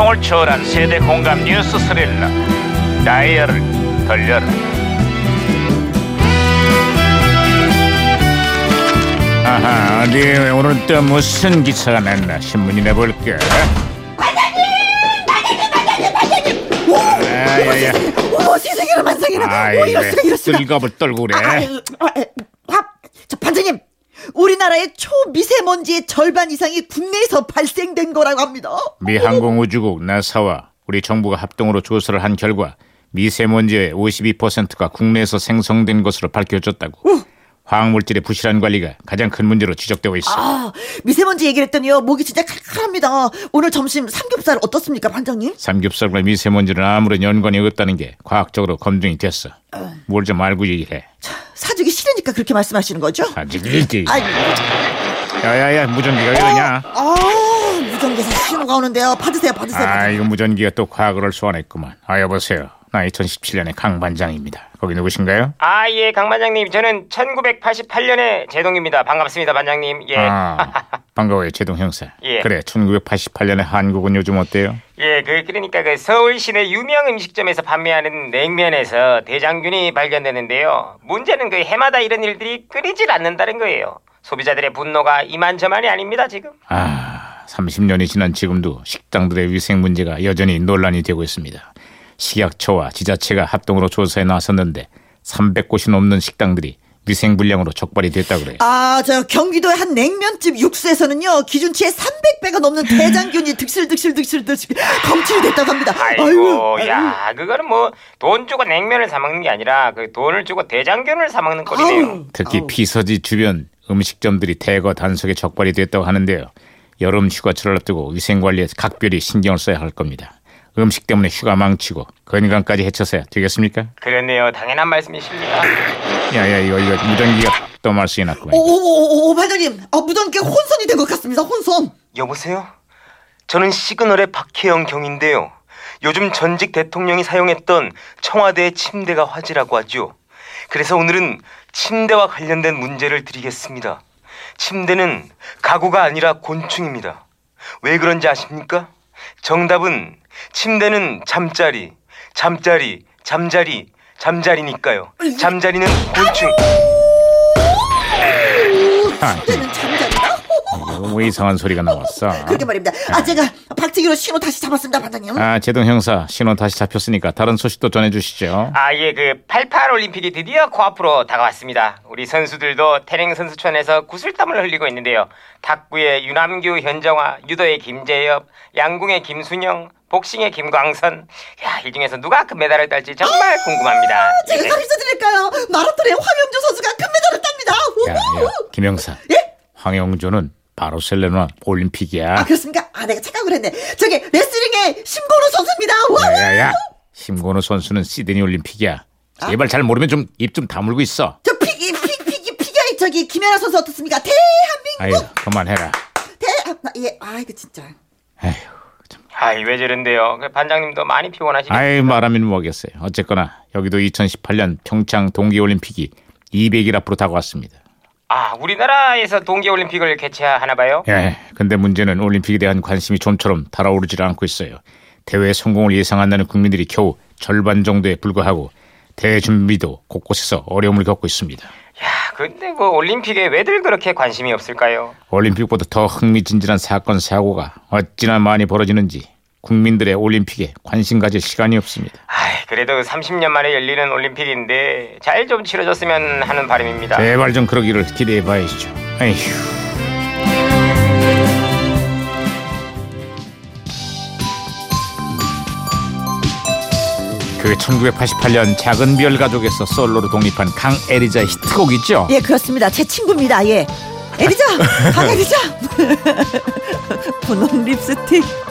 감동을 초월한 세대 공감 뉴스 스릴러 다이얼을 돌려라 아하 어디 오늘 또 무슨 기사가 났나 신문이나 볼까 아야야 어머 세상에나 만상에나 아이 어, 왜 이렇습니다 이렇습니다 쓸갑을 떨고 그래 아유, 아, 아, 반장님 우리나라의 초미세먼지의 절반 이상이 국내에서 발생된 거라고 합니다 미 항공우주국 나사와 우리 정부가 합동으로 조사를 한 결과 미세먼지의 52%가 국내에서 생성된 것으로 밝혀졌다고. 화학물질의 부실한 관리가 가장 큰 문제로 지적되고 있어. 아 미세먼지 얘기를 했더니요 목이 진짜 칼칼합니다 오늘 점심 삼겹살 어떻습니까 반장님? 삼겹살과 미세먼지는 아무런 연관이 없다는 게 과학적으로 검증이 됐어. 뭘 좀 알고 얘기해. 사주기 싫으니까 그렇게 말씀하시는 거죠? 아직 일지. 아이 야야야 무전기가 왜 그러냐? 아 무전기에서 신호가 오는데요 받으세요 받으세요 아 이거 무전기가 또 과거를 소환했구만. 아 여보세요. 나 2017년의 강 반장입니다. 거기 누구신가요? 아, 예, 강 반장님. 저는 1988년에 제동입니다. 반갑습니다, 반장님. 예. 아 반가워요 제동 형사. 예. 그래 1988년의 한국은 요즘 어때요? 예, 그, 그러니까 그 서울 시내 유명 음식점에서 판매하는 냉면에서 대장균이 발견되는데요. 문제는 그 해마다 이런 일들이 끊이질 않는다는 거예요. 소비자들의 분노가 이만저만이 아닙니다, 지금. 아, 30년이 지난 지금도 식당들의 위생 문제가 여전히 논란이 되고 있습니다. 식약처와 지자체가 합동으로 조사에 나섰는데 300곳이 넘는 식당들이 위생 불량으로 적발이 됐다 그래요. 아, 저 경기도의 한 냉면집 육수에서는요 기준치의 300배가 넘는 대장균이 득실득실득실득실 검출이 됐다고 합니다. 아이고, 야, 그거는 뭐 돈 주고 냉면을 사 먹는 게 아니라 그 돈을 주고 대장균을 사 먹는 꼴이네요. 특히 아우. 피서지 주변 음식점들이 대거 단속에 적발이 됐다고 하는데요. 여름 휴가철을 앞두고 위생 관리에 각별히 신경을 써야 할 겁니다. 음식 때문에 휴가 망치고 건강까지 해쳐서야 되겠습니까? 그렇네요. 당연한 말씀이십니다. 야야 이거 이거 무전기가 또 말씀이 났구만. 오오오 반장님, 아, 무전기 혼선이 된 것 같습니다. 혼선. 여보세요? 저는 시그널의 박혜영 경인데요. 요즘 전직 대통령이 사용했던 청와대 침대가 화제라고 하죠. 그래서 오늘은 침대와 관련된 문제를 드리겠습니다. 침대는 가구가 아니라 곤충입니다. 왜 그런지 아십니까? 정답은 침대는 잠자리, 잠자리, 잠자리, 잠자리니까요. 잠자리는 곤충. 아, 때는 잠자리다. 너무 이상한 소리가 나왔어. 그렇게 말입니다. 아, 제가 박치기로 신호 다시 잡았습니다, 반장님. 아, 제동 형사 신호 다시 잡혔으니까 다른 소식도 전해주시죠. 아, 예, 그 88 올림픽이 드디어 코앞으로 다가왔습니다. 우리 선수들도 태릉 선수촌에서 구슬땀을 흘리고 있는데요. 탁구의 유남규, 현정화, 유도의 김재엽, 양궁의 김순영, 복싱의 김광선. 야, 이 중에서 누가 금메달을 딸지 정말 궁금합니다. 제가 가르쳐 드릴까요? 마라톤의 황영주 선수가 금메달을 탑니다. 야, 야, 김 형사. 예? 황영조는 바르셀로나 올림픽이야. 아, 그렇습니까? 아, 내가 착각을 했네. 저기, 레슬링의 심건우 선수입니다. 와! 야야야, 심건우 선수는 시드니 올림픽이야. 제발 잘 모르면 좀 입 좀 다물고 있어. 저 피기, 피기, 피기, 피겨의 저기, 김연아 선수 어떻습니까? 아유, 대한민국! 그만해라. 대, 아, 예, 아, 이거 진짜. 아휴, 아이, 왜 저런데요? 그 반장님도 많이 피곤하시겠 아이 말하면 뭐겠어요. 어쨌거나 여기도 2018년 평창 동계올림픽이 200일 앞으로 다가왔습니다. 아, 우리나라에서 동계올림픽을 개최하나 봐요? 예, 근데 문제는 올림픽에 대한 관심이 좀처럼 달아오르질 않고 있어요. 대회 성공을 예상한다는 국민들이 겨우 절반 정도에 불과하고 대회 준비도 곳곳에서 어려움을 겪고 있습니다. 야, 근데 그 올림픽에 왜들 그렇게 관심이 없을까요? 올림픽보다 더 흥미진진한 사건 사고가 어찌나 많이 벌어지는지 국민들의 올림픽에 관심 가질 시간이 없습니다. 그래도 30년 만에 열리는 올림픽인데 잘 좀 치러졌으면 하는 바람입니다. 제발 좀 그러기를 기대해 봐야죠. 에휴. 그 1988년 작은 별 가족에서 솔로로 독립한 강에리자 히트곡 있죠? 예, 그렇습니다. 제 친구입니다. 예. 에리자! 강 에리자! 분홍 립스틱.